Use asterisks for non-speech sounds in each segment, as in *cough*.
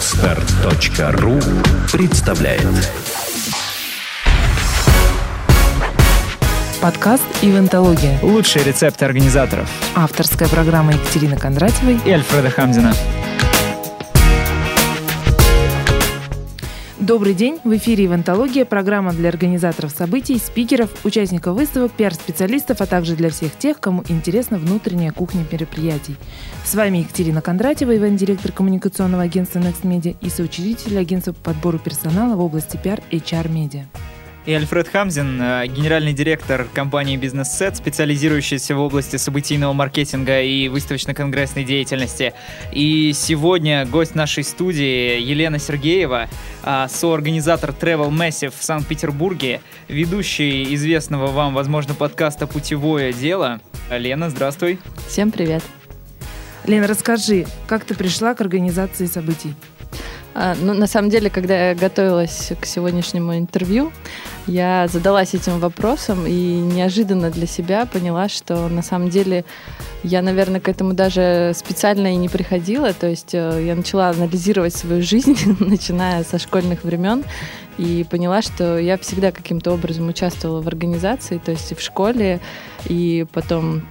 Отстар.ру представляет Подкаст «Ивентология». Лучшие рецепты организаторов. Авторская программа Екатерины Кондратьевой и Альфреда Хамзина. Добрый день! В эфире «Ивентология» – программа для организаторов событий, спикеров, участников выставок, пиар-специалистов, а также для всех тех, кому интересна внутренняя кухня мероприятий. С вами Екатерина Кондратьева, ивент-директор коммуникационного агентства Next Media и соучредитель агентства по подбору персонала в области пиар HR Media и Альфред Хамзин, э, генеральный директор компании Business Set, специализирующийся в области событийного маркетинга и выставочно-конгрессной деятельности. И сегодня гость нашей студии Елена Сергеева, а, соорганизатор Travel Massive в Санкт-Петербурге, ведущий известного вам, возможно, подкаста «Путевое дело». Лена, здравствуй. Всем привет. Лена, расскажи, как ты пришла к организации событий? А, ну, на самом деле, когда я готовилась к сегодняшнему интервью, я задалась этим вопросом и неожиданно для себя поняла, что на самом деле я, наверное, к этому даже специально и не приходила. То есть э, я начала анализировать свою жизнь, *laughs* начиная со школьных времен, и поняла, что я всегда каким-то образом участвовала в организации, то есть и в школе, и потом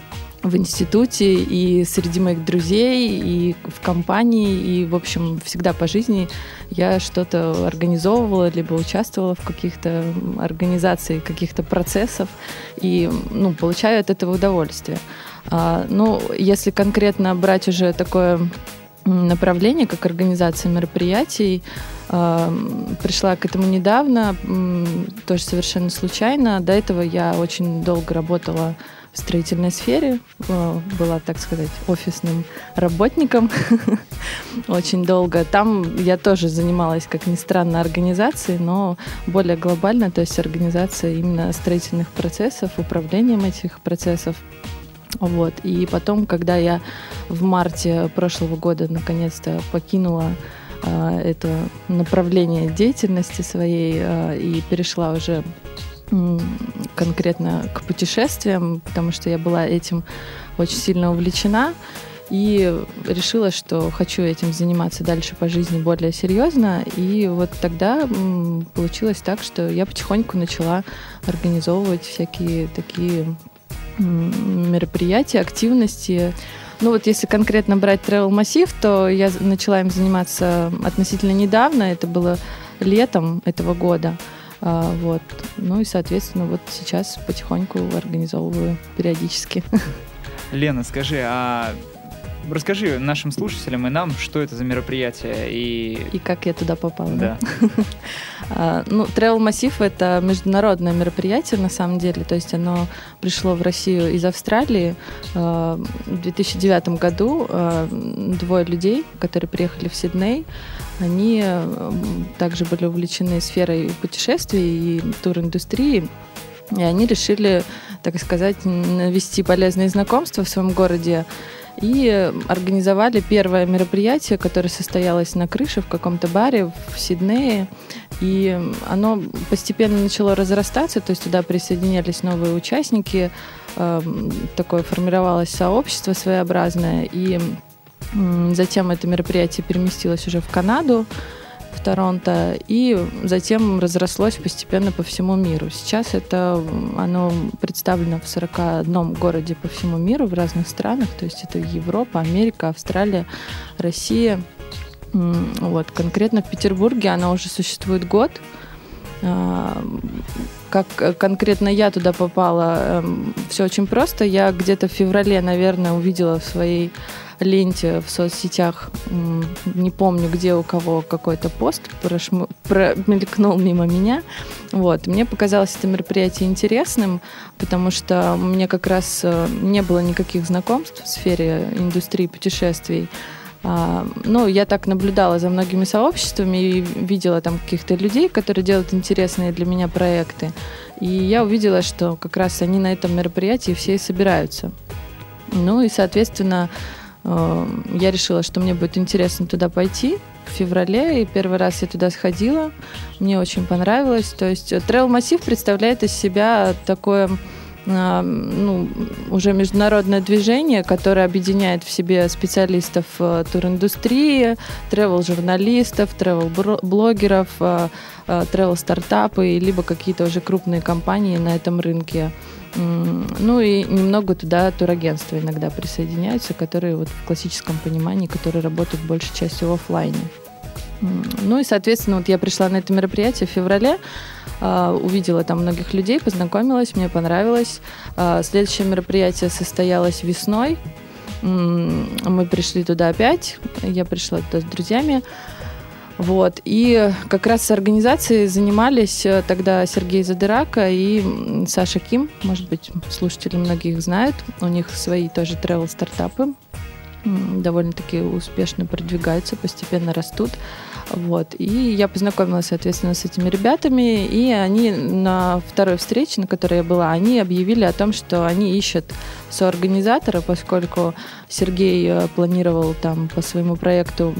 в институте и среди моих друзей, и в компании, и, в общем, всегда по жизни я что-то организовывала, либо участвовала в каких-то организациях, каких-то процессов, и, ну, получаю от этого удовольствие. А, ну, если конкретно брать уже такое направление, как организация мероприятий, а, пришла к этому недавно, тоже совершенно случайно. До этого я очень долго работала в строительной сфере, э, была, так сказать, офисным работником *laughs* очень долго. Там я тоже занималась, как ни странно, организацией, но более глобально, то есть организацией именно строительных процессов, управлением этих процессов. Вот. И потом, когда я в марте прошлого года наконец-то покинула э, это направление деятельности своей э, и перешла уже конкретно к путешествиям, потому что я была этим очень сильно увлечена и решила, что хочу этим заниматься дальше по жизни более серьезно. И вот тогда получилось так, что я потихоньку начала организовывать всякие такие мероприятия, активности. Ну вот если конкретно брать Travel массив, то я начала им заниматься относительно недавно, это было летом этого года. А, вот. Ну и, соответственно, вот сейчас потихоньку организовываю периодически. Лена, скажи, а расскажи нашим слушателям и нам, что это за мероприятие и... И как я туда попала. Да. *laughs* А, ну, Travel Массив — это международное мероприятие, на самом деле. То есть оно пришло в Россию из Австралии. А, в 2009 году двое людей, которые приехали в Сидней, они также были увлечены сферой путешествий и туриндустрии, и они решили, так сказать, навести полезные знакомства в своем городе и организовали первое мероприятие, которое состоялось на крыше в каком-то баре в Сиднее. И оно постепенно начало разрастаться, то есть туда присоединялись новые участники, такое формировалось сообщество своеобразное, и Затем это мероприятие переместилось уже в Канаду, в Торонто, и затем разрослось постепенно по всему миру. Сейчас это оно представлено в 41 городе по всему миру, в разных странах, то есть это Европа, Америка, Австралия, Россия. Вот, конкретно в Петербурге она уже существует год. А, как конкретно я туда попала, эм, все очень просто. Я где-то в феврале, наверное, увидела в своей ленте в соцсетях, не помню, где у кого какой-то пост прошм... промелькнул мимо меня. Вот. Мне показалось это мероприятие интересным, потому что у меня как раз э, не было никаких знакомств в сфере индустрии путешествий. А, ну, я так наблюдала за многими сообществами и видела там каких-то людей, которые делают интересные для меня проекты. И я увидела, что как раз они на этом мероприятии все и собираются. Ну и, соответственно, я решила, что мне будет интересно туда пойти в феврале, и первый раз я туда сходила. Мне очень понравилось. То есть Travel э, представляет из себя такое а, ну, уже международное движение, которое объединяет в себе специалистов э, туриндустрии, тревел-журналистов, тревел-блогеров, э, тревел-стартапы, либо какие-то уже крупные компании на этом рынке. Ну и немного туда турагентства иногда присоединяются, которые вот в классическом понимании, которые работают большей частью в офлайне. Ну и, соответственно, вот я пришла на это мероприятие в феврале, а, увидела там многих людей, познакомилась, мне понравилось. А, следующее мероприятие состоялось весной. Мы пришли туда опять, я пришла туда с друзьями. Вот. И как раз с организацией занимались э, тогда Сергей Задырака и Саша Ким. Может быть, слушатели многих знают. У них свои тоже travel-стартапы. Довольно-таки успешно продвигаются, постепенно растут. Вот. И я познакомилась, соответственно, с этими ребятами, и они на второй встрече, на которой я была, они объявили о том, что они ищут соорганизатора, поскольку Сергей э, планировал там по своему проекту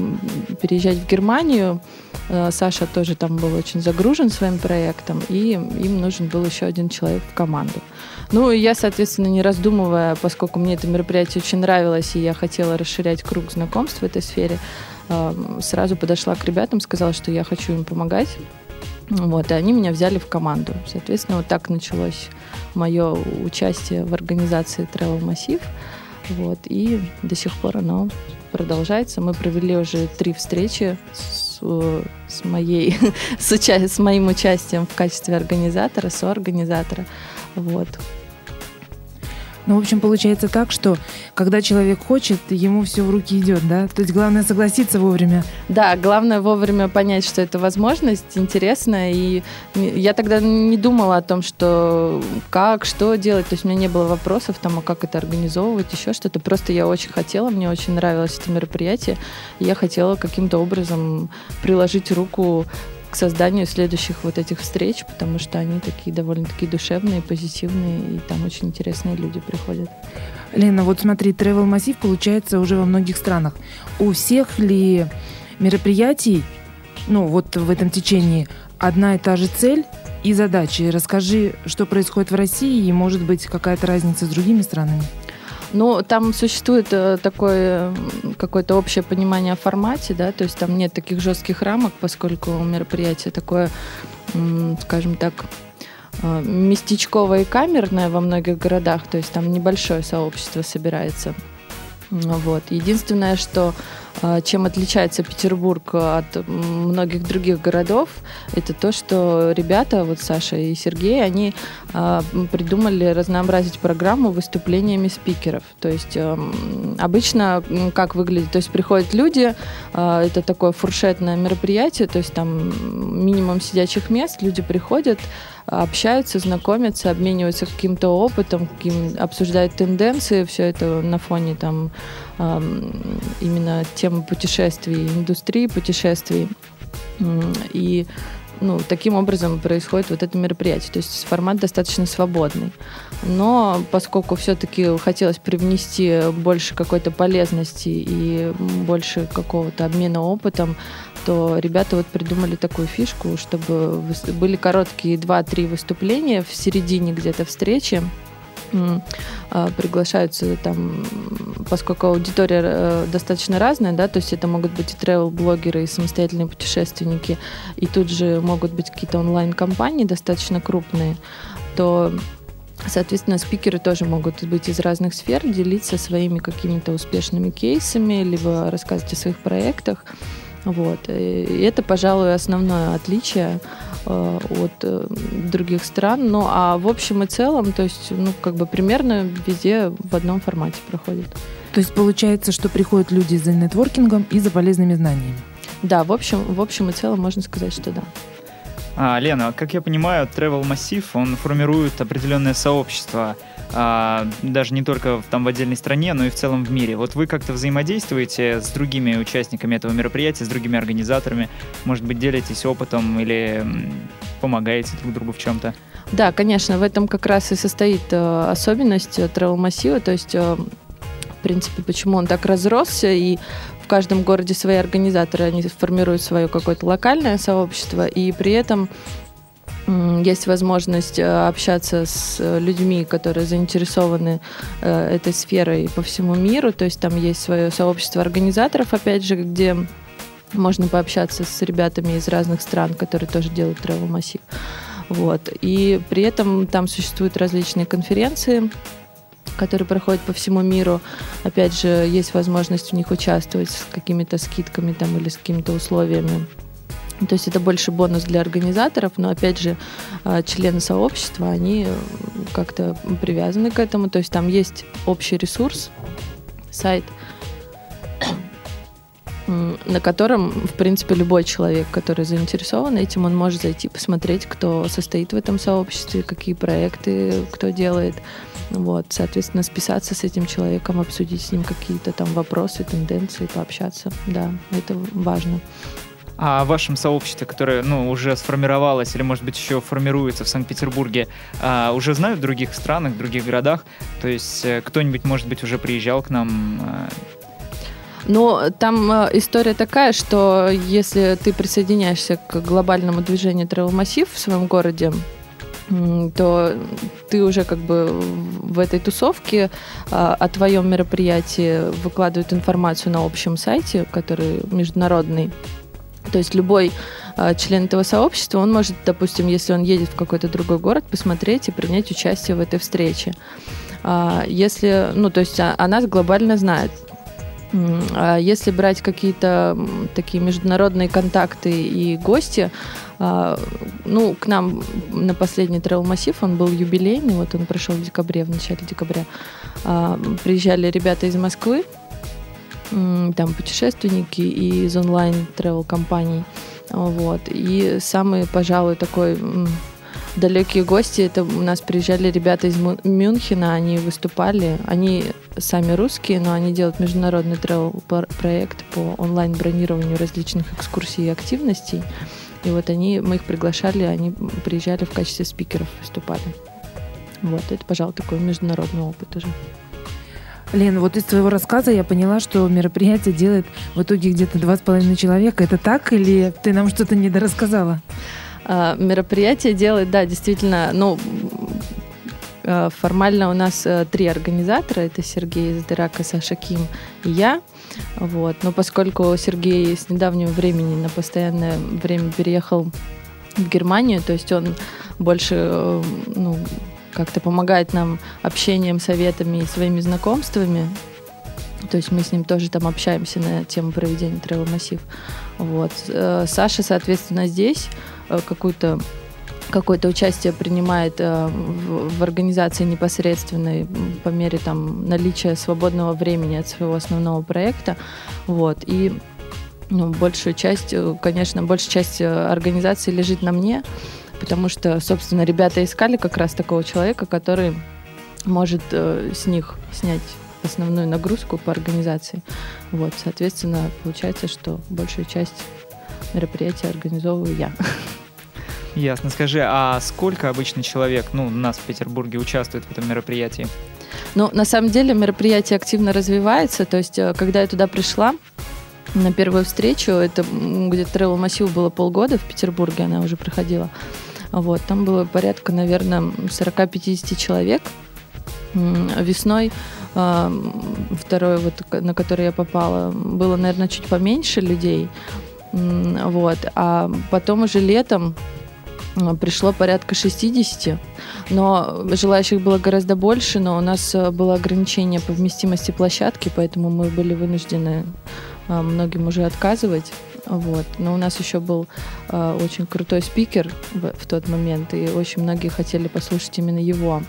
переезжать в Германию, э, Саша тоже там был очень загружен своим проектом, и им нужен был еще один человек в команду. Ну, я, соответственно, не раздумывая, поскольку мне это мероприятие очень нравилось, и я хотела расширять круг знакомств в этой сфере, сразу подошла к ребятам, сказала, что я хочу им помогать. Вот, и они меня взяли в команду. Соответственно, вот так началось мое участие в организации Travel Massive. Вот, и до сих пор оно продолжается. Мы провели уже три встречи с, с, моей, *laughs* с, уча- с моим участием в качестве организатора, соорганизатора. Вот. Ну, в общем, получается так, что когда человек хочет, ему все в руки идет, да? То есть главное согласиться вовремя. Да, главное вовремя понять, что это возможность, интересно. И я тогда не думала о том, что как, что делать. То есть у меня не было вопросов, там, а как это организовывать, еще что-то. Просто я очень хотела, мне очень нравилось это мероприятие. И я хотела каким-то образом приложить руку к созданию следующих вот этих встреч, потому что они такие довольно-таки душевные, позитивные, и там очень интересные люди приходят. Лена, вот смотри, Travel Массив получается уже во многих странах. У всех ли мероприятий, ну вот в этом течении, одна и та же цель и задачи? Расскажи, что происходит в России и, может быть, какая-то разница с другими странами? Ну, там существует э, такое какое-то общее понимание о формате, да, то есть там нет таких жестких рамок, поскольку мероприятие такое, скажем так, э, местечковое и камерное во многих городах, то есть там небольшое сообщество собирается. Вот. Единственное, что чем отличается Петербург от многих других городов, это то, что ребята, вот Саша и Сергей, они а, придумали разнообразить программу выступлениями спикеров. То есть эм, обычно как выглядит? То есть приходят люди, а, это такое фуршетное мероприятие, то есть там минимум сидячих мест, люди приходят, общаются, знакомятся, обмениваются каким-то опытом, каким, обсуждают тенденции, все это на фоне там именно темы путешествий, индустрии путешествий. И ну, таким образом происходит вот это мероприятие. То есть формат достаточно свободный. Но поскольку все-таки хотелось привнести больше какой-то полезности и больше какого-то обмена опытом, то ребята вот придумали такую фишку, чтобы были короткие 2-3 выступления в середине где-то встречи, а, приглашаются там, поскольку аудитория э, достаточно разная, да, то есть это могут быть и travel-блогеры, и самостоятельные путешественники, и тут же могут быть какие-то онлайн-компании достаточно крупные, то Соответственно, спикеры тоже могут быть из разных сфер, делиться своими какими-то успешными кейсами, либо рассказывать о своих проектах. Вот. И это, пожалуй, основное отличие э, от э, других стран. Ну, а в общем и целом, то есть, ну, как бы примерно везде в одном формате проходит. То есть получается, что приходят люди за нетворкингом и за полезными знаниями? Да, в общем, в общем и целом можно сказать, что да. А, Лена, как я понимаю, Travel Массив, он формирует определенное сообщество, а, даже не только в, там в отдельной стране, но и в целом в мире. Вот вы как-то взаимодействуете с другими участниками этого мероприятия, с другими организаторами, может быть, делитесь опытом или помогаете друг другу в чем-то? Да, конечно, в этом как раз и состоит э, особенность Travel Массива, то есть э, в принципе, почему он так разросся, и каждом городе свои организаторы, они формируют свое какое-то локальное сообщество, и при этом есть возможность э, общаться с людьми, которые заинтересованы э, этой сферой по всему миру. То есть там есть свое сообщество организаторов, опять же, где можно пообщаться с ребятами из разных стран, которые тоже делают travel массив. Вот. И при этом там существуют различные конференции, которые проходят по всему миру. Опять же, есть возможность в них участвовать с какими-то скидками там, или с какими-то условиями. То есть это больше бонус для организаторов, но опять же а, члены сообщества, они как-то привязаны к этому. То есть там есть общий ресурс, сайт, *coughs* на котором, в принципе, любой человек, который заинтересован этим, он может зайти посмотреть, кто состоит в этом сообществе, какие проекты кто делает. Вот, соответственно, списаться с этим человеком, обсудить с ним какие-то там вопросы, тенденции, пообщаться. Да, это важно. О вашем сообществе, которое ну, уже сформировалось или, может быть, еще формируется в Санкт-Петербурге, а, уже знают в других странах, в других городах? То есть э, кто-нибудь, может быть, уже приезжал к нам? А? Ну, там э, история такая, что если ты присоединяешься к глобальному движению Travel Massive в своем городе, то ты уже как бы в этой тусовке а, о твоем мероприятии выкладывают информацию на общем сайте, который международный. То есть любой э, член этого сообщества, он может, допустим, если он едет в какой-то другой город, посмотреть и принять участие в этой встрече. Э, если, ну, то есть о, о нас глобально знает. А если брать какие-то такие международные контакты и гости, ну, к нам на последний Travel массив, он был юбилейный, вот он прошел в декабре, в начале декабря. Приезжали ребята из Москвы, там путешественники из онлайн travel компаний. Вот. И самый, пожалуй, такой далекие гости, это у нас приезжали ребята из Мюнхена, они выступали, они сами русские, но они делают международный travel проект по онлайн-бронированию различных экскурсий и активностей. И вот они, мы их приглашали, они приезжали в качестве спикеров, выступали. Вот, это, пожалуй, такой международный опыт уже. Лен, вот из твоего рассказа я поняла, что мероприятие делает в итоге где-то два с половиной человека. Это так или ты нам что-то недорассказала? А, мероприятие делает, да, действительно, ну, а, формально у нас а, три организатора. Это Сергей Здырака, Саша Ким и я. Вот. Но поскольку Сергей с недавнего времени на постоянное время переехал в Германию, то есть он больше э, ну, как-то помогает нам общением, советами и своими знакомствами. То есть мы с ним тоже там общаемся на тему проведения Travel массив. Вот. Э, Саша, соответственно, здесь э, какую-то какое-то участие принимает э, в, в организации непосредственной по мере там наличия свободного времени от своего основного проекта. Вот. И ну, большую часть, конечно, большая часть организации лежит на мне потому что, собственно, ребята искали как раз такого человека, который может э, с них снять основную нагрузку по организации. Вот, соответственно, получается, что большую часть мероприятия организовываю я. Ясно. Скажи, а сколько обычно человек, ну, у нас в Петербурге участвует в этом мероприятии? Ну, на самом деле мероприятие активно развивается. То есть, э, когда я туда пришла, на первую встречу, это где-то Travel массив было полгода в Петербурге, она уже проходила. Вот, там было порядка, наверное, 40-50 человек. Весной а, второй, вот, на который я попала, было, наверное, чуть поменьше людей. Вот. А потом уже летом а, пришло порядка 60, но желающих было гораздо больше, но у нас а, было ограничение по вместимости площадки, поэтому мы были вынуждены многим уже отказывать. Вот. Но у нас еще был э, очень крутой спикер в, в тот момент, и очень многие хотели послушать именно его.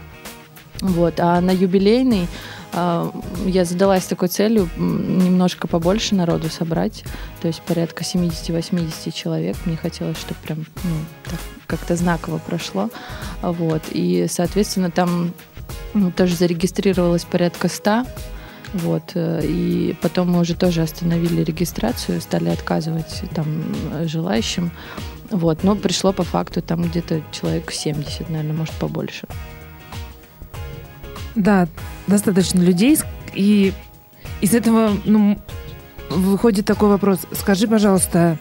Вот. А на юбилейный э, я задалась такой целью немножко побольше народу собрать, то есть порядка 70-80 человек. Мне хотелось, чтобы прям ну, как-то знаково прошло. Вот. И, соответственно, там ну, тоже зарегистрировалось порядка 100 вот. Э, и потом мы уже тоже остановили регистрацию, стали отказывать там желающим. Вот. Но пришло по факту там где-то человек 70, наверное, может, побольше. Да, достаточно людей. И из этого ну, выходит такой вопрос. Скажи, пожалуйста,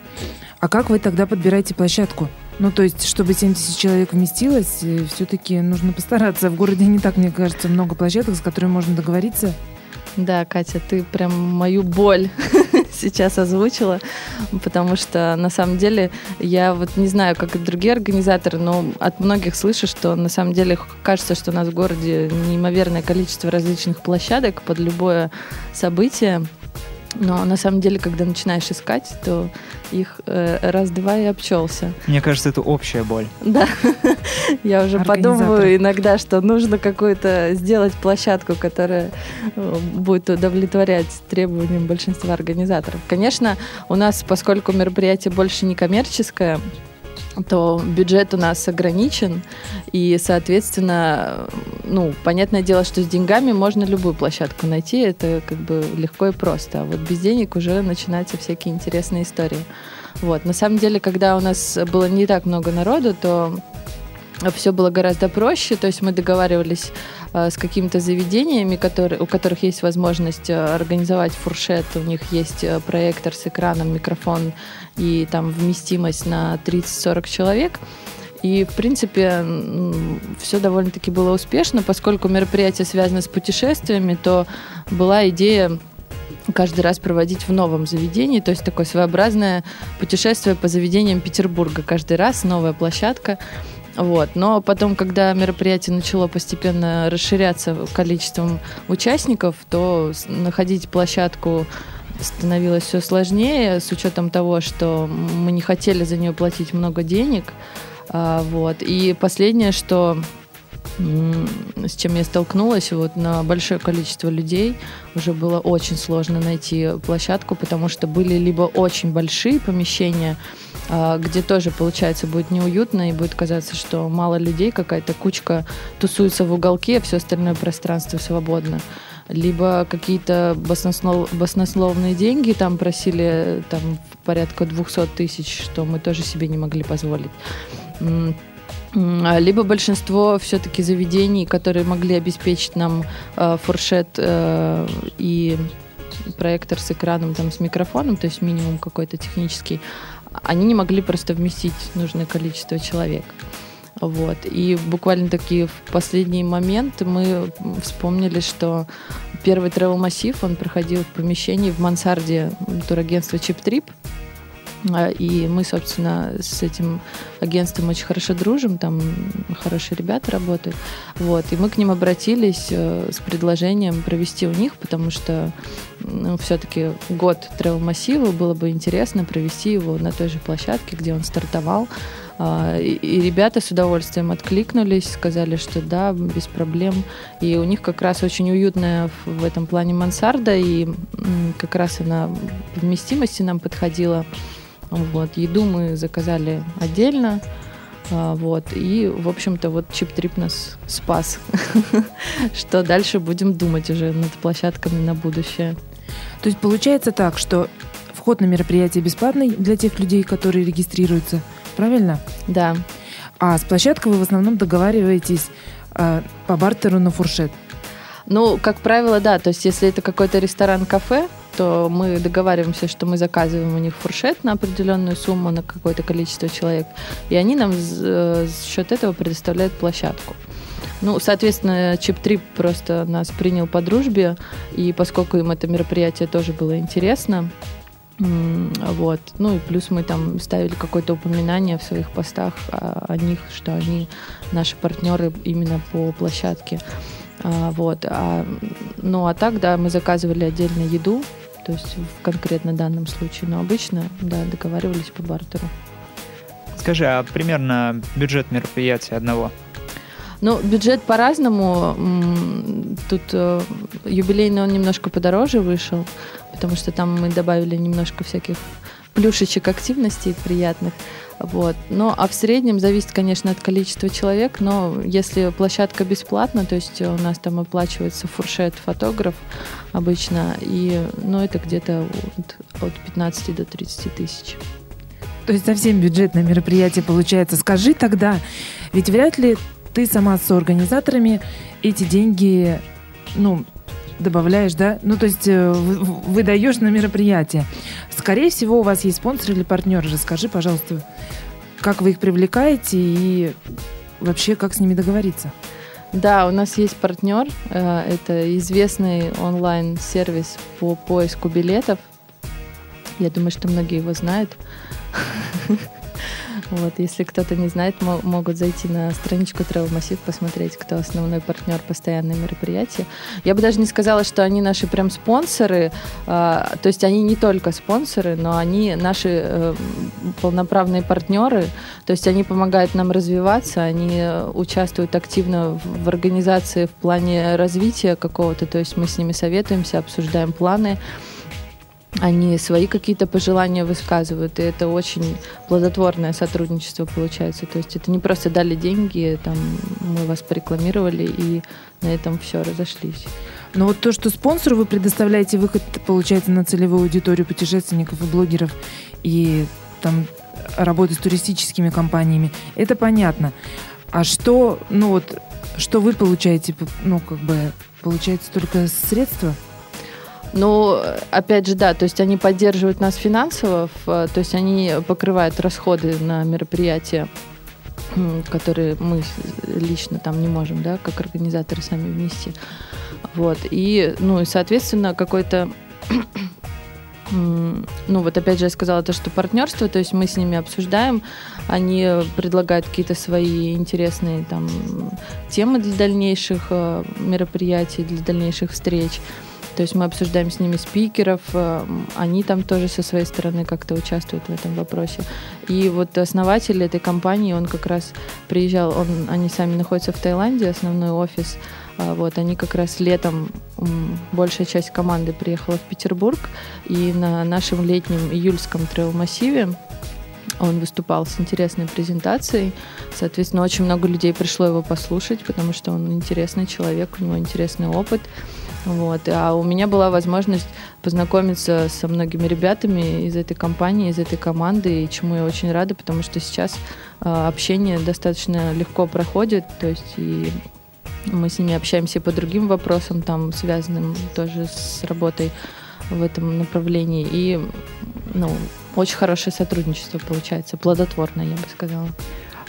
а как вы тогда подбираете площадку? Ну, то есть, чтобы 70 человек вместилось, э, все-таки нужно постараться. В городе не так, мне кажется, много площадок, с которыми можно договориться. Да, Катя, ты прям мою боль *laughs* сейчас озвучила, потому что на самом деле я вот не знаю, как и другие организаторы, но от многих слышу, что на самом деле кажется, что у нас в городе неимоверное количество различных площадок под любое событие. Но на самом деле, когда начинаешь искать, то их э, раз-два и обчелся. Мне кажется, это общая боль. Да. *laughs* Я уже подумываю иногда, что нужно какую-то сделать площадку, которая э, будет удовлетворять требованиям большинства организаторов. Конечно, у нас, поскольку мероприятие больше не коммерческое, то бюджет у нас ограничен, и, соответственно, ну, понятное дело, что с деньгами можно любую площадку найти, это как бы легко и просто. А вот без денег уже начинаются всякие интересные истории. Вот. На самом деле, когда у нас было не так много народу, то все было гораздо проще, то есть мы договаривались э, с какими-то заведениями, которые, у которых есть возможность э, организовать фуршет, у них есть э, проектор с экраном, микрофон и там вместимость на 30-40 человек. И, в принципе, все довольно-таки было успешно, поскольку мероприятие связано с путешествиями, то была идея каждый раз проводить в новом заведении, то есть такое своеобразное путешествие по заведениям Петербурга. Каждый раз новая площадка. Вот. Но потом, когда мероприятие начало постепенно расширяться количеством участников, то находить площадку становилось все сложнее, с учетом того, что мы не хотели за нее платить много денег. А, вот. И последнее, что с чем я столкнулась, вот на большое количество людей уже было очень сложно найти площадку, потому что были либо очень большие помещения, а, где тоже, получается, будет неуютно и будет казаться, что мало людей, какая-то кучка тусуется в уголке, а все остальное пространство свободно либо какие-то баснослов, баснословные деньги там просили там порядка 200 тысяч, что мы тоже себе не могли позволить. Либо большинство все-таки заведений, которые могли обеспечить нам э, фуршет э, и проектор с экраном, там, с микрофоном, то есть минимум какой-то технический, они не могли просто вместить нужное количество человек. Вот. И буквально таки в последний момент мы вспомнили, что первый travel массив он проходил в помещении в мансарде турагентства Chip Trip. А, и мы, собственно, с этим агентством очень хорошо дружим, там хорошие ребята работают. Вот. И мы к ним обратились э, с предложением провести у них, потому что ну, все-таки год travel массива было бы интересно провести его на той же площадке, где он стартовал. А, и ребята с удовольствием откликнулись, сказали, что да, без проблем. И у них как раз очень уютная в этом плане мансарда, и как раз она вместимости нам подходила. Вот. Еду мы заказали отдельно. А, вот. И, в общем-то, вот чип-трип нас спас. *laughs* Что дальше будем думать уже над площадками на будущее. То есть получается так, что вход на мероприятие бесплатный для тех людей, которые регистрируются – правильно? Да. А с площадкой вы в основном договариваетесь э, по бартеру на фуршет? Ну, как правило, да. То есть, если это какой-то ресторан-кафе, то мы договариваемся, что мы заказываем у них фуршет на определенную сумму, на какое-то количество человек, и они нам за счет этого предоставляют площадку. Ну, соответственно, Чип Трип просто нас принял по дружбе, и поскольку им это мероприятие тоже было интересно, вот. Ну и плюс мы там ставили какое-то упоминание в своих постах о, о них, что они наши партнеры именно по площадке. А, вот. А, ну а так, да, мы заказывали отдельно еду, то есть в конкретно данном случае, но обычно, да, договаривались по бартеру. Скажи, а примерно бюджет мероприятия одного? Ну, бюджет по-разному. Тут э, юбилейный он немножко подороже вышел, потому что там мы добавили немножко всяких плюшечек активностей приятных. Вот. Ну, а в среднем зависит, конечно, от количества человек, но если площадка бесплатна, то есть у нас там оплачивается фуршет, фотограф обычно, и, ну, это где-то от, от 15 до 30 тысяч. То есть совсем бюджетное мероприятие получается. Скажи тогда, ведь вряд ли ты сама с организаторами эти деньги, ну, добавляешь, да? Ну, то есть э, выдаешь на мероприятие. Скорее всего, у вас есть спонсор или партнер. Расскажи, пожалуйста, как вы их привлекаете и вообще как с ними договориться? Да, у нас есть партнер. Э, это известный онлайн-сервис по поиску билетов. Я думаю, что многие его знают. *laughs* Вот, если кто-то не знает, могут зайти на страничку Travel Massive, посмотреть, кто основной партнер постоянные мероприятия. Я бы даже не сказала, что они наши прям спонсоры, а, то есть они не только спонсоры, но они наши э, полноправные партнеры, то есть они помогают нам развиваться, они участвуют активно в организации в плане развития какого-то, то есть мы с ними советуемся, обсуждаем планы, они свои какие-то пожелания высказывают, и это очень плодотворное сотрудничество получается. То есть это не просто дали деньги, там мы вас порекламировали, и на этом все разошлись. Но вот то, что спонсору вы предоставляете выход, получается, на целевую аудиторию путешественников и блогеров, и там работы с туристическими компаниями, это понятно. А что, ну вот, что вы получаете, ну, как бы, получается только средства? Ну, опять же, да, то есть они поддерживают нас финансово, то есть они покрывают расходы на мероприятия, которые мы лично там не можем, да, как организаторы сами внести. Вот. И, ну, и, соответственно, какой-то *clears throat* ну вот опять же я сказала то, что партнерство, то есть мы с ними обсуждаем, они предлагают какие-то свои интересные там темы для дальнейших э, мероприятий, для дальнейших встреч. То есть мы обсуждаем с ними спикеров, э, они там тоже со своей стороны как-то участвуют в этом вопросе. И вот основатель этой компании, он как раз приезжал, он, они сами находятся в Таиланде, основной офис. А вот, они как раз летом, большая часть команды приехала в Петербург, и на нашем летнем июльском трейл-массиве он выступал с интересной презентацией. Соответственно, очень много людей пришло его послушать, потому что он интересный человек, у него интересный опыт. Вот. А у меня была возможность познакомиться со многими ребятами из этой компании, из этой команды, и чему я очень рада, потому что сейчас э, общение достаточно легко проходит, то есть и мы с ними общаемся по другим вопросам, там, связанным тоже с работой в этом направлении. И ну, очень хорошее сотрудничество получается, плодотворное, я бы сказала.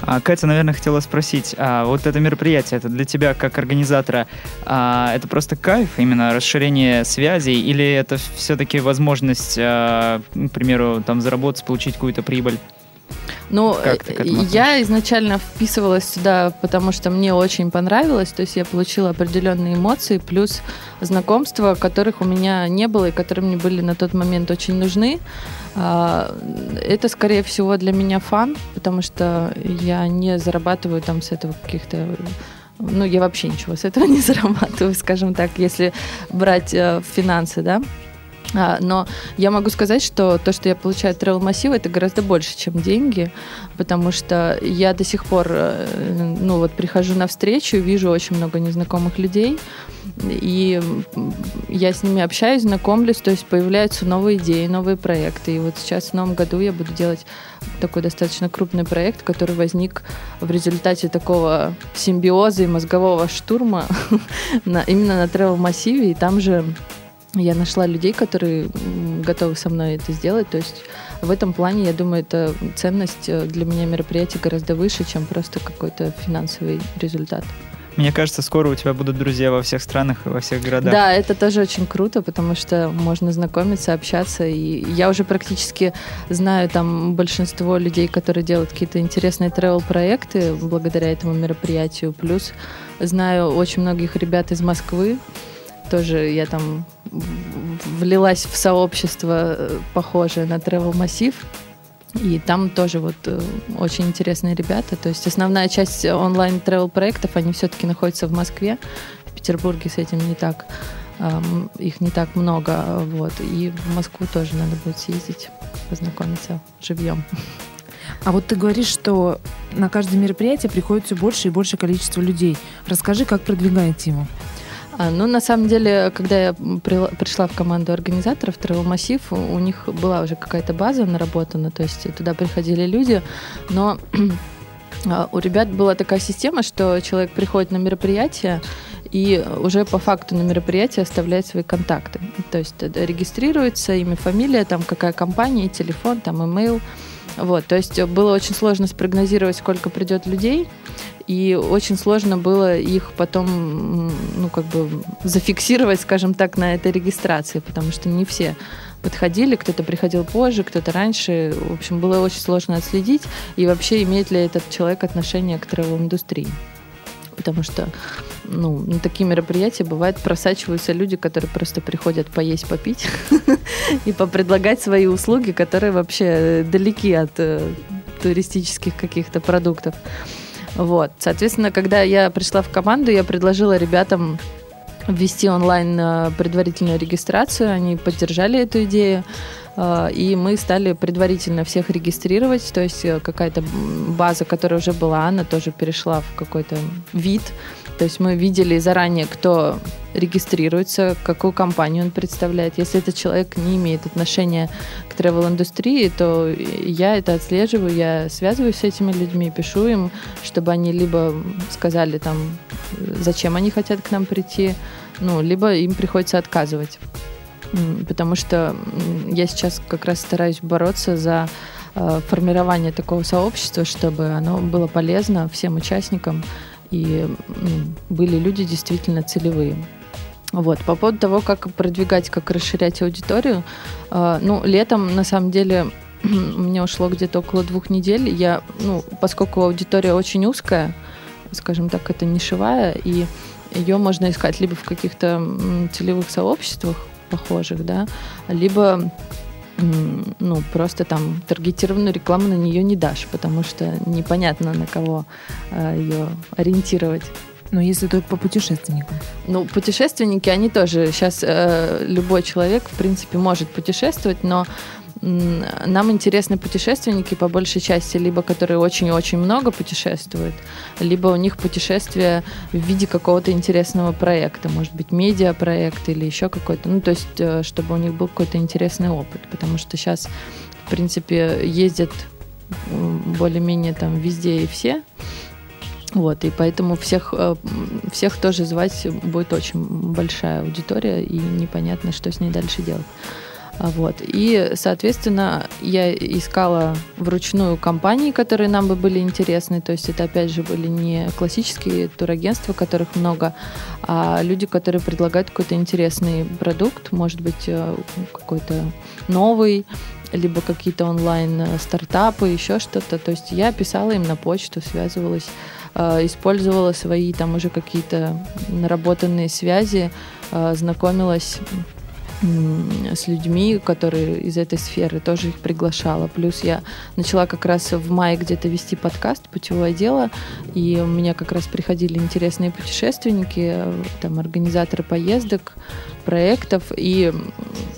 А, Катя, наверное, хотела спросить, а вот это мероприятие, это для тебя как организатора, а, это просто кайф, именно расширение связей, или это все-таки возможность, а, к примеру, там заработать, получить какую-то прибыль? Ну, я изначально вписывалась сюда, потому что мне очень понравилось, то есть я получила определенные эмоции, плюс знакомства, которых у меня не было и которые мне были на тот момент очень нужны. А, это, скорее всего, для меня фан, потому что я не зарабатываю там с этого каких-то ну, я вообще ничего с этого *laughs* не зарабатываю, скажем так, если брать э, финансы, да. А, но я могу сказать, что то, что я получаю от Travel Massive, это гораздо больше, чем деньги, потому что я до сих пор, э, ну вот, прихожу на встречу, вижу очень много незнакомых людей, и я с ними общаюсь, знакомлюсь, то есть появляются новые идеи, новые проекты. И вот сейчас в новом году я буду делать такой достаточно крупный проект, который возник в результате такого симбиоза и мозгового штурма *laughs* именно на Travel массиве, и там же я нашла людей, которые готовы со мной это сделать. То есть в этом плане, я думаю, это ценность э, для меня мероприятия гораздо выше, чем просто какой-то финансовый результат. Мне кажется, скоро у тебя будут друзья во всех странах и во всех городах. Да, это тоже очень круто, потому что можно знакомиться, общаться. И я уже практически знаю там большинство людей, которые делают какие-то интересные travel-проекты благодаря этому мероприятию. Плюс знаю очень многих ребят из Москвы, тоже я там влилась в сообщество э, похожее на Travel Massive. И там тоже вот э, очень интересные ребята. То есть основная часть онлайн travel проектов, они все-таки находятся в Москве. В Петербурге с этим не так. Их не так много. Вот. И в Москву тоже надо будет съездить, познакомиться живьем. А вот ты говоришь, что на каждое мероприятие приходит все больше и больше количество людей. Расскажи, как продвигаете его? А, ну, на самом деле, когда я пришла в команду организаторов Travel Massive, у них была уже какая-то база наработана, то есть туда приходили люди, но *clears throat* а, у ребят была такая система, что человек приходит на мероприятие, и уже по факту на мероприятии оставляет свои контакты. То есть регистрируется имя, фамилия, там какая компания, телефон, там имейл. Вот, то есть было очень сложно спрогнозировать, сколько придет людей, и очень сложно было их потом, ну, как бы зафиксировать, скажем так, на этой регистрации, потому что не все подходили, кто-то приходил позже, кто-то раньше. В общем, было очень сложно отследить, и вообще имеет ли этот человек отношение к тревел-индустрии. Потому что ну, на такие мероприятия бывает просачиваются люди, которые просто приходят поесть, попить *laughs* и попредлагать свои услуги, которые вообще далеки от э, туристических каких-то продуктов. Вот. Соответственно, когда я пришла в команду, я предложила ребятам ввести онлайн э, предварительную регистрацию. Они поддержали эту идею. Э, и мы стали предварительно всех регистрировать, то есть какая-то база, которая уже была, она тоже перешла в какой-то вид, то есть мы видели заранее, кто регистрируется, какую компанию он представляет. Если этот человек не имеет отношения к travel-индустрии, то я это отслеживаю, я связываюсь с этими людьми, пишу им, чтобы они либо сказали там, зачем они хотят к нам прийти, ну, либо им приходится отказывать. Потому что я сейчас как раз стараюсь бороться за э, формирование такого сообщества, чтобы оно было полезно всем участникам, и были люди действительно целевые. Вот. По поводу того, как продвигать, как расширять аудиторию, э, ну, летом, на самом деле, *clears throat* у меня ушло где-то около двух недель. Я, ну, поскольку аудитория очень узкая, скажем так, это нишевая, и ее можно искать либо в каких-то целевых сообществах похожих, да, либо ну, просто там таргетированную рекламу на нее не дашь, потому что непонятно, на кого э, ее ориентировать. Ну, если только по путешественникам. Ну, путешественники, они тоже. Сейчас э, любой человек, в принципе, может путешествовать, но нам интересны путешественники по большей части, либо которые очень-очень много путешествуют, либо у них путешествие в виде какого-то интересного проекта, может быть, медиапроект или еще какой-то, ну, то есть, э, чтобы у них был какой-то интересный опыт, потому что сейчас, в принципе, ездят более-менее там везде и все, вот, и поэтому всех, э, всех тоже звать будет очень большая аудитория, и непонятно, что с ней дальше делать. А, вот. И, соответственно, я искала вручную компании, которые нам бы были интересны. То есть это, опять же, были не классические турагентства, которых много, а люди, которые предлагают какой-то интересный продукт, может быть, э, какой-то новый, либо какие-то онлайн-стартапы, еще что-то. То есть я писала им на почту, связывалась, э, использовала свои там уже какие-то наработанные связи, э, знакомилась с людьми, которые из этой сферы, тоже их приглашала. Плюс я начала как раз в мае где-то вести подкаст «Путевое дело», и у меня как раз приходили интересные путешественники, там, организаторы поездок, проектов, и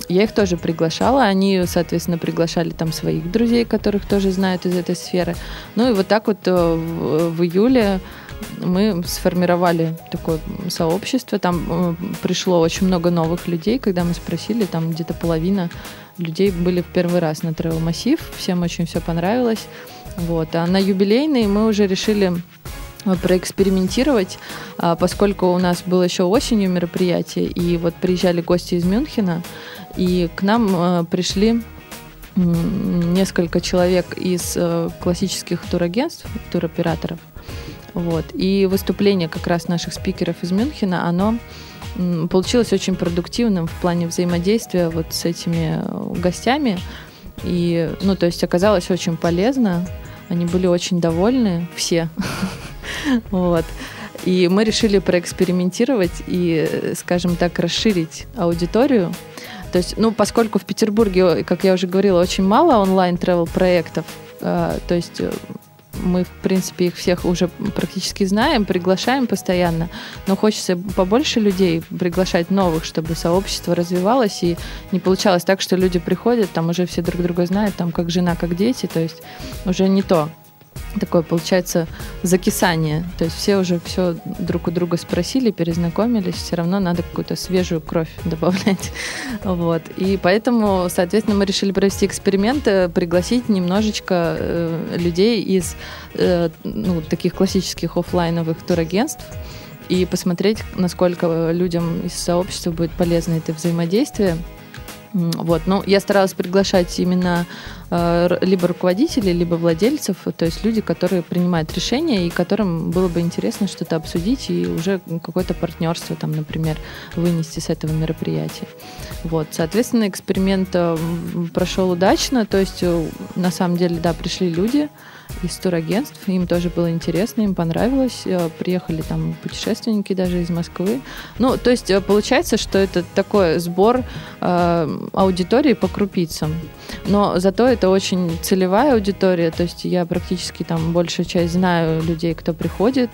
я их тоже приглашала. Они, соответственно, приглашали там своих друзей, которых тоже знают из этой сферы. Ну и вот так вот э, в, в июле мы сформировали такое сообщество. Там э, пришло очень много новых людей. Когда мы спросили, там где-то половина людей были в первый раз на Travel Массив. Всем очень все понравилось. Вот. А на юбилейный мы уже решили э, проэкспериментировать, а, поскольку у нас было еще осенью мероприятие, и вот приезжали гости из Мюнхена, и к нам э, пришли несколько человек из классических турагентств, туроператоров, вот. И выступление как раз наших спикеров из Мюнхена, оно получилось очень продуктивным в плане взаимодействия вот с этими э, гостями. И, ну, то есть оказалось очень полезно. Они были очень довольны, все. *laughs* Вот. И мы решили проэкспериментировать и, скажем так, расширить аудиторию. То есть, ну, поскольку в Петербурге, как я уже говорила, очень мало онлайн-тревел проектов, э, то есть э, мы, в принципе, их всех уже практически знаем, приглашаем постоянно, но хочется побольше людей приглашать новых, чтобы сообщество развивалось и не получалось так, что люди приходят, там уже все друг друга знают, там как жена, как дети, то есть уже не то такое получается закисание. То есть все уже все друг у друга спросили, перезнакомились, все равно надо какую-то свежую кровь *laughs* добавлять. Вот. И поэтому, соответственно, мы решили провести эксперимент, э, пригласить немножечко э, людей из э, ну, таких классических офлайновых турагентств и посмотреть, насколько людям из сообщества будет полезно это взаимодействие. Вот. Ну, я старалась приглашать именно э, либо руководителей, либо владельцев, то есть люди, которые принимают решения и которым было бы интересно что-то обсудить и уже какое-то партнерство, там, например, вынести с этого мероприятия. Вот, соответственно, эксперимент э, прошел удачно, то есть на самом деле, да, пришли люди, из турагентств. Им тоже было интересно, им понравилось. Э, приехали там путешественники даже из Москвы. Ну, то есть э, получается, что это такой сбор э, аудитории по крупицам. Но зато это очень целевая аудитория. То есть я практически там большая часть знаю людей, кто приходит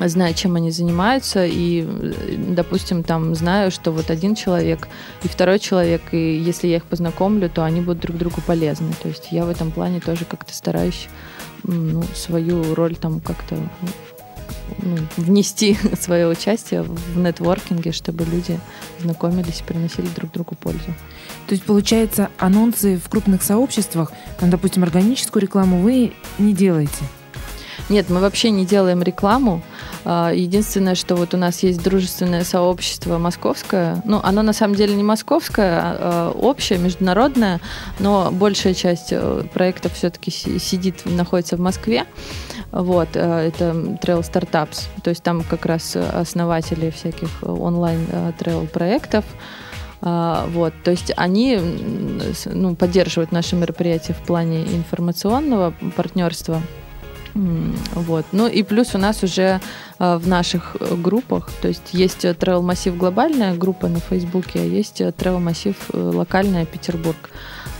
знаю, чем они занимаются, и, допустим, там знаю, что вот один человек и второй человек, и если я их познакомлю, то они будут друг другу полезны. То есть я в этом плане тоже как-то стараюсь ну, свою роль там как-то ну, внести *laughs* свое участие в нетворкинге, чтобы люди знакомились и приносили друг другу пользу. То есть, получается, анонсы в крупных сообществах, там, допустим, органическую рекламу вы не делаете? Нет, мы вообще не делаем рекламу. А, единственное, что вот у нас есть дружественное сообщество московское. Ну, оно на самом деле не московское, а, а общее, международное, но большая часть э, проектов все-таки сидит, находится в Москве. Вот, э, это Trail Startups. То есть там как раз основатели всяких онлайн э, проектов. Вот, то есть они ну, поддерживают наши мероприятия в плане информационного партнерства. Вот. Ну и плюс у нас уже э, в наших э, группах, то есть есть э, Travel Массив глобальная группа на Фейсбуке, а есть Travel Массив локальная Петербург.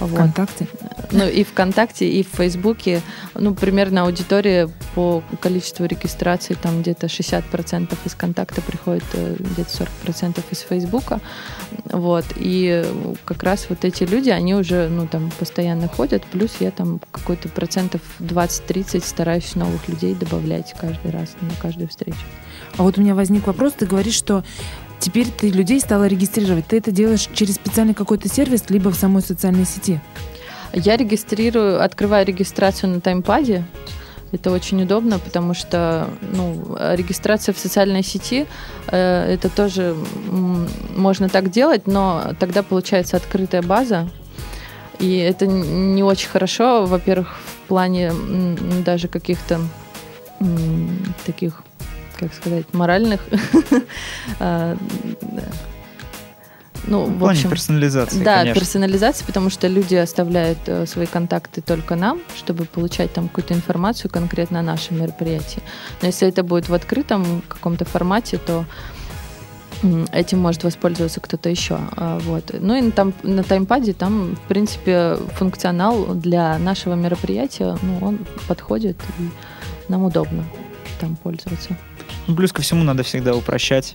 Вот. ВКонтакте? Ну и ВКонтакте, и в Фейсбуке. Ну, примерно аудитория по количеству регистраций, там где-то 60% из контакта приходит, где-то 40% из Фейсбука. Вот. И как раз вот эти люди, они уже, ну, там, постоянно ходят, плюс я там какой-то процентов 20-30 стараюсь новых людей добавлять каждый раз на каждую встречу. А вот у меня возник вопрос, ты говоришь, что теперь ты людей стала регистрировать. Ты это делаешь через специальный какой-то сервис, либо в самой социальной сети? Я регистрирую, открываю регистрацию на таймпаде. Это очень удобно, потому что ну, регистрация в социальной сети э, это тоже можно так делать, но тогда получается открытая база. И это не очень хорошо, во-первых, в плане даже каких-то таких, как сказать, моральных *laughs* а, ну, в, в общем, персонализации, Да, конечно. персонализации, потому что люди оставляют э, свои контакты только нам, чтобы получать там какую-то информацию конкретно о нашем мероприятии. Но если это будет в открытом каком-то формате, то этим может воспользоваться кто-то еще. А, вот. Ну и там, на таймпаде там, в принципе, функционал для нашего мероприятия, ну, он подходит, и нам удобно там пользоваться. Плюс ко всему надо всегда упрощать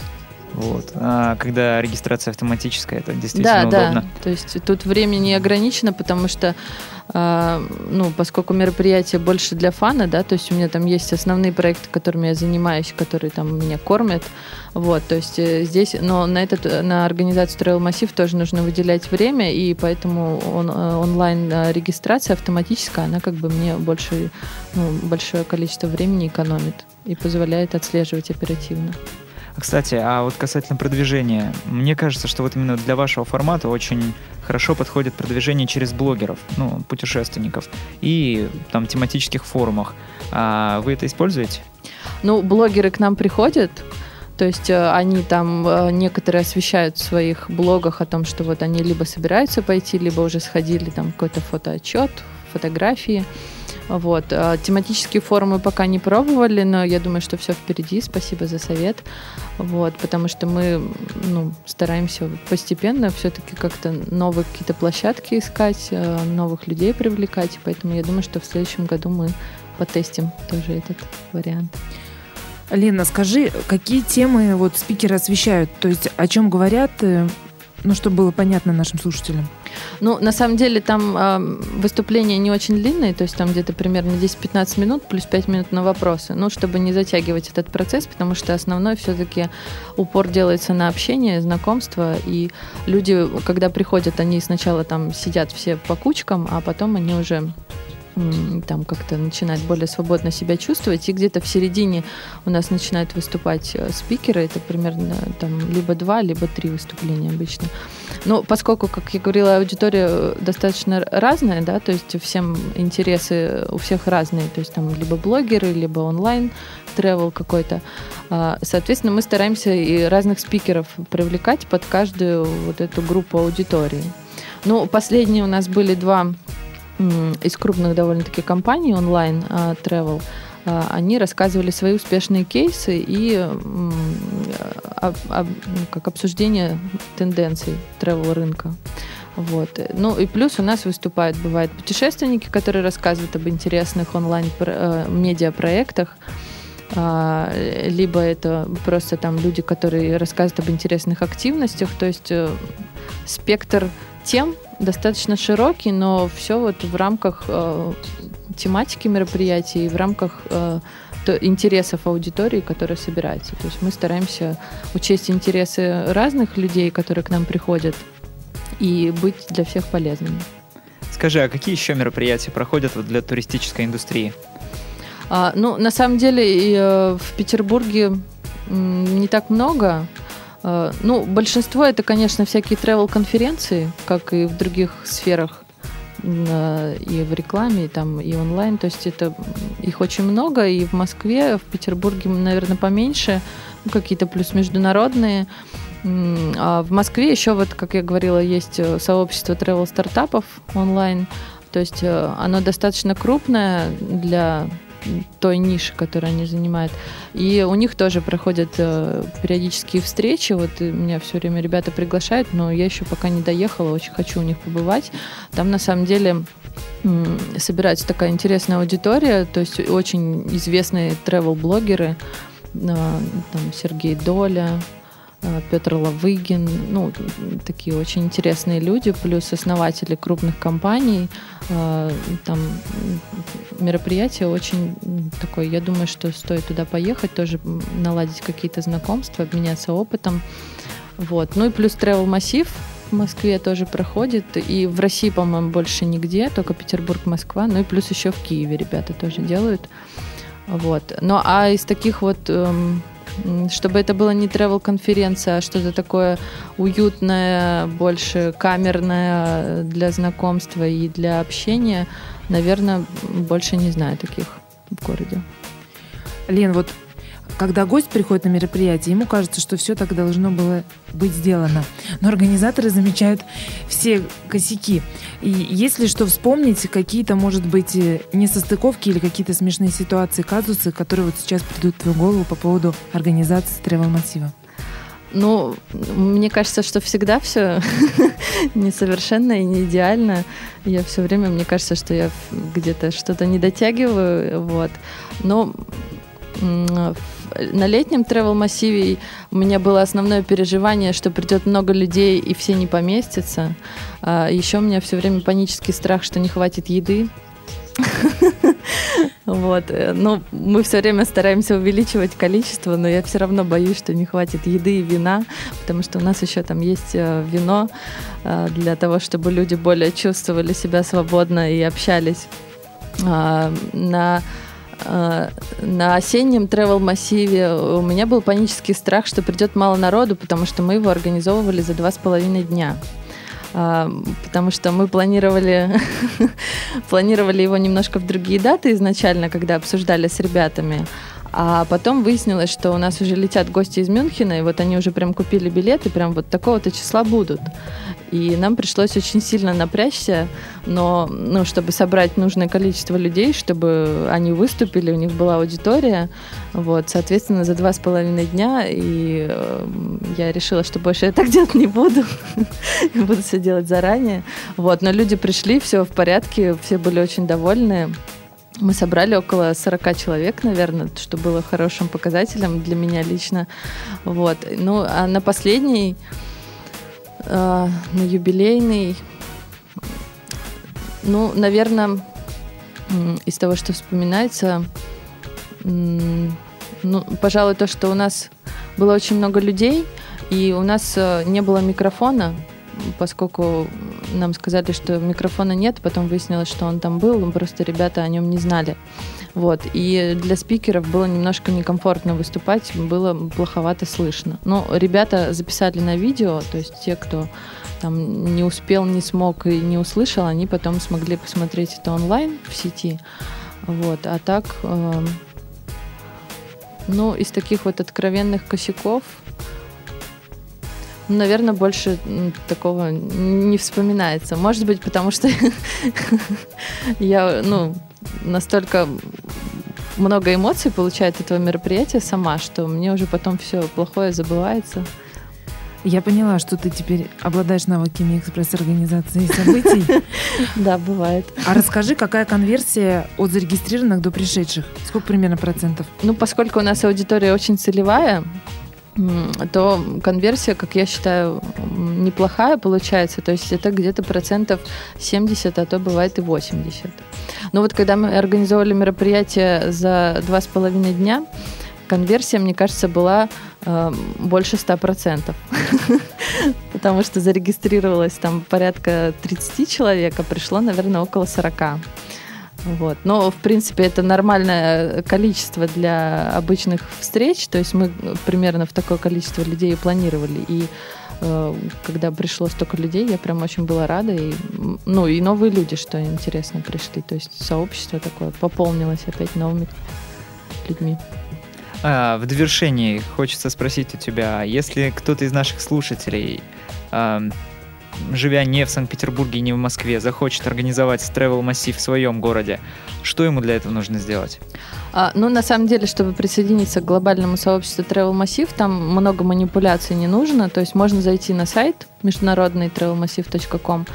вот. А когда регистрация автоматическая, это действительно да, удобно. Да, то есть тут время не ограничено, потому что, э, ну, поскольку мероприятие больше для фана, да, то есть у меня там есть основные проекты, которыми я занимаюсь, которые там меня кормят, вот, то есть э, здесь, но на этот, на организацию Trail Массив тоже нужно выделять время, и поэтому он, э, онлайн-регистрация автоматическая, она как бы мне больше, ну, большое количество времени экономит и позволяет отслеживать оперативно. Кстати, а вот касательно продвижения, мне кажется, что вот именно для вашего формата очень хорошо подходит продвижение через блогеров, ну, путешественников и там тематических форумах. А вы это используете? Ну, блогеры к нам приходят, то есть э, они там э, некоторые освещают в своих блогах о том, что вот они либо собираются пойти, либо уже сходили там какой-то фотоотчет, фотографии. Вот. А, тематические форумы пока не пробовали, но я думаю, что все впереди. Спасибо за совет. Вот, потому что мы ну, стараемся постепенно все-таки как-то новые какие-то площадки искать, а, новых людей привлекать. Поэтому я думаю, что в следующем году мы потестим тоже этот вариант. Лена, скажи, какие темы вот спикеры освещают? То есть о чем говорят, э, ну, чтобы было понятно нашим слушателям? Ну, на самом деле там э, выступления не очень длинные, то есть там где-то примерно 10-15 минут плюс 5 минут на вопросы, ну, чтобы не затягивать этот процесс, потому что основной все-таки упор делается на общение, знакомство, и люди, когда приходят, они сначала там сидят все по кучкам, а потом они уже там как-то начинает более свободно себя чувствовать, и где-то в середине у нас начинают выступать э, спикеры, это примерно там либо два, либо три выступления обычно. Но поскольку, как я говорила, аудитория э, достаточно разная, да, то есть всем интересы у всех разные, то есть там либо блогеры, либо онлайн тревел какой-то. А, соответственно, мы стараемся и разных спикеров привлекать под каждую вот эту группу аудитории. Ну, последние у нас были два из крупных довольно-таки компаний онлайн uh, travel, uh, они рассказывали свои успешные кейсы и об, ну, как обсуждение тенденций travel рынка. Вот. Ну и плюс у нас выступают, бывают путешественники, которые рассказывают об интересных онлайн-медиапроектах, либо это просто там люди, которые рассказывают об интересных активностях, то есть э, спектр тем достаточно широкий, но все вот в рамках э, тематики мероприятий и в рамках э, интересов аудитории, которая собирается. То есть мы стараемся учесть интересы разных людей, которые к нам приходят, и быть для всех полезными. Скажи, а какие еще мероприятия проходят вот для туристической индустрии? А, ну, на самом деле, э, в Петербурге не так много. Э, ну, большинство это, конечно, всякие travel-конференции, как и в других сферах э, и в рекламе, и, там, и онлайн. То есть это их очень много, и в Москве, в Петербурге, наверное, поменьше, ну, какие-то плюс международные. А в Москве еще, вот, как я говорила, есть э, сообщество travel стартапов онлайн. То есть оно достаточно крупное для той ниши, которую они занимают. И у них тоже проходят э, периодические встречи. Вот меня все время ребята приглашают, но я еще пока не доехала, очень хочу у них побывать. Там на самом деле собирается такая интересная аудитория, то есть очень известные travel-блогеры, э, там Сергей Доля, Э, Петр Лавыгин, ну, такие очень интересные люди, плюс основатели крупных компаний. Э, там мероприятие очень такое, я думаю, что стоит туда поехать, тоже наладить какие-то знакомства, обменяться опытом. Вот. Ну и плюс Travel массив в Москве тоже проходит. И в России, по-моему, больше нигде, только Петербург, Москва. Ну и плюс еще в Киеве ребята тоже делают. Вот. Ну а из таких вот эм, чтобы это было не travel-конференция, а что-то такое уютное, больше камерное для знакомства и для общения, наверное, больше не знаю таких в городе. Лен, вот когда гость приходит на мероприятие, ему кажется, что все так должно было быть сделано. Но организаторы замечают все косяки. И если что вспомнить, какие-то, может быть, э, несостыковки или какие-то смешные ситуации, казусы, которые вот сейчас придут в твою голову по поводу организации тревел-массива? Ну, мне кажется, что всегда все *laughs* несовершенно и не идеально. Я все время, мне кажется, что я где-то что-то не дотягиваю, вот. Но на летнем travel массиве у меня было основное переживание, что придет много людей и все не поместятся. А еще у меня все время панический страх, что не хватит еды. *laughs* Вот. Но мы все время стараемся увеличивать количество, но я все равно боюсь, что не хватит еды и вина, потому что у нас еще там есть э, вино э, для того, чтобы люди более чувствовали себя свободно и общались. А, на Э, на осеннем travel массиве у меня был панический страх, что придет мало народу, потому что мы его организовывали за два с половиной дня а, потому что мы планировали, *laughs* планировали его немножко в другие даты изначально, когда обсуждали с ребятами. А потом выяснилось, что у нас уже летят гости из Мюнхена, и вот они уже прям купили билеты, прям вот такого-то числа будут. И нам пришлось очень сильно напрячься, но, ну, чтобы собрать нужное количество людей, чтобы они выступили, у них была аудитория, вот, соответственно, за два с половиной дня, и э, я решила, что больше я так делать не буду, *laughs* буду все делать заранее, вот, но люди пришли, все в порядке, все были очень довольны, мы собрали около 40 человек, наверное, что было хорошим показателем для меня лично. Вот. Ну, а на последний, э, на юбилейный, ну, наверное, из того, что вспоминается, ну, пожалуй, то, что у нас было очень много людей, и у нас э, не было микрофона, поскольку нам сказали, что микрофона нет, потом выяснилось, что он там был, просто ребята о нем не знали. Вот. И для спикеров было немножко некомфортно выступать, было плоховато слышно. Но ребята записали на видео, то есть те, кто там не успел, не смог и не услышал, они потом смогли посмотреть это онлайн в сети. Вот. А так, э, ну, из таких вот откровенных косяков, наверное, больше такого не вспоминается. Может быть, потому что *laughs* я, ну, настолько много эмоций получаю от этого мероприятия сама, что мне уже потом все плохое забывается. Я поняла, что ты теперь обладаешь навыками экспресс-организации событий. *laughs* Да, бывает. А расскажи, какая конверсия от зарегистрированных до пришедших? Сколько примерно процентов? Ну, поскольку у нас аудитория очень целевая, то конверсия, как я считаю, неплохая получается. То есть это где-то процентов 70, а то бывает и 80. Но вот когда мы организовали мероприятие за два с половиной дня, конверсия, мне кажется, была э, больше 100%. *laughs* Потому что зарегистрировалось там порядка 30 человек, а пришло, наверное, около 40. Вот. Но, в принципе, это нормальное количество для обычных встреч. То есть мы примерно в такое количество людей и планировали. И э, когда пришло столько людей, я прям очень была рада. И, ну, и новые люди, что интересно, пришли. То есть сообщество такое пополнилось опять новыми людьми. А, в довершении хочется спросить у тебя, если кто-то из наших слушателей а, живя не в Санкт-Петербурге, не в Москве, захочет организовать travel массив в своем городе, что ему для этого нужно сделать? А, ну, на самом деле, чтобы присоединиться к глобальному сообществу Travel Massive, там много манипуляций не нужно. То есть можно зайти на сайт международный travelmassive.com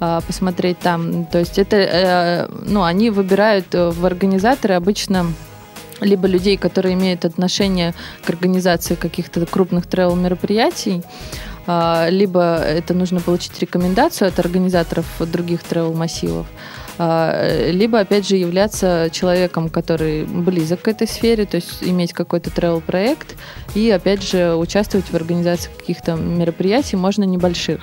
а, посмотреть там. То есть это, э, ну, они выбирают э, в организаторы обычно либо людей, которые имеют отношение к организации каких-то крупных travel мероприятий, либо это нужно получить рекомендацию от организаторов других travel-массивов, а, либо, опять же, являться человеком, который близок к этой сфере, то есть иметь какой-то travel-проект и, опять же, участвовать в организации каких-то мероприятий, можно небольших.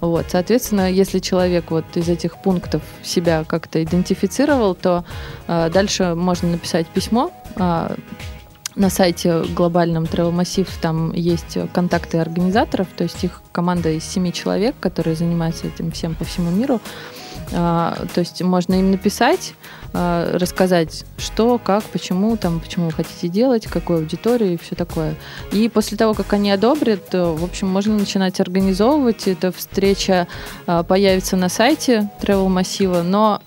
Вот, соответственно, если человек вот из этих пунктов себя как-то идентифицировал, то э, дальше можно написать письмо э, на сайте глобальном Travel Massive там есть контакты организаторов, то есть их команда из семи человек, которые занимаются этим всем по всему миру. А, то есть можно им написать, а, рассказать, что, как, почему, там, почему вы хотите делать, какой аудитории и все такое. И после того, как они одобрят, в общем, можно начинать организовывать. Эта встреча а, появится на сайте Travel массива, но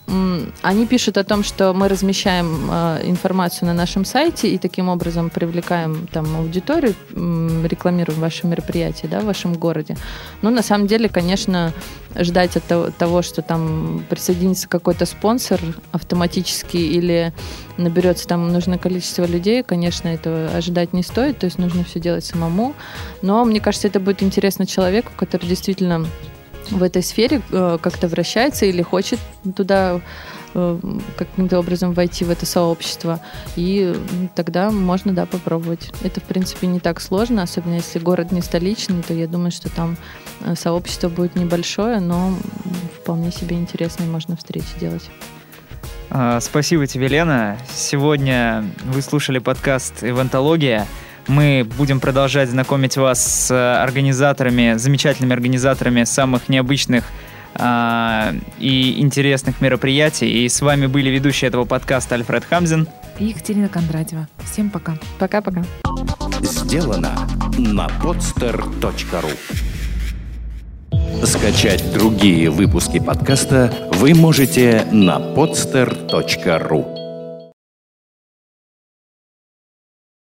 они пишут о том, что мы размещаем информацию на нашем сайте и таким образом привлекаем там аудиторию, рекламируем ваше мероприятие да, в вашем городе. Но на самом деле, конечно, ждать от того, что там присоединится какой-то спонсор автоматически или наберется там нужное количество людей, конечно, этого ожидать не стоит, то есть нужно все делать самому. Но мне кажется, это будет интересно человеку, который действительно в этой сфере э, как-то вращается или хочет туда каким-то образом войти в это сообщество. И тогда можно, да, попробовать. Это, в принципе, не так сложно, особенно если город не столичный, то я думаю, что там э, сообщество будет небольшое, но вполне себе интересные можно встречи делать. А, спасибо тебе, Лена. Сегодня вы слушали подкаст «Ивентология». Мы будем продолжать знакомить вас с организаторами, замечательными организаторами самых необычных а, и интересных мероприятий. И с вами были ведущие этого подкаста Альфред Хамзин и Екатерина Кондратьева. Всем пока. Пока-пока. Сделано на podster.ru Скачать другие выпуски подкаста вы можете на podster.ru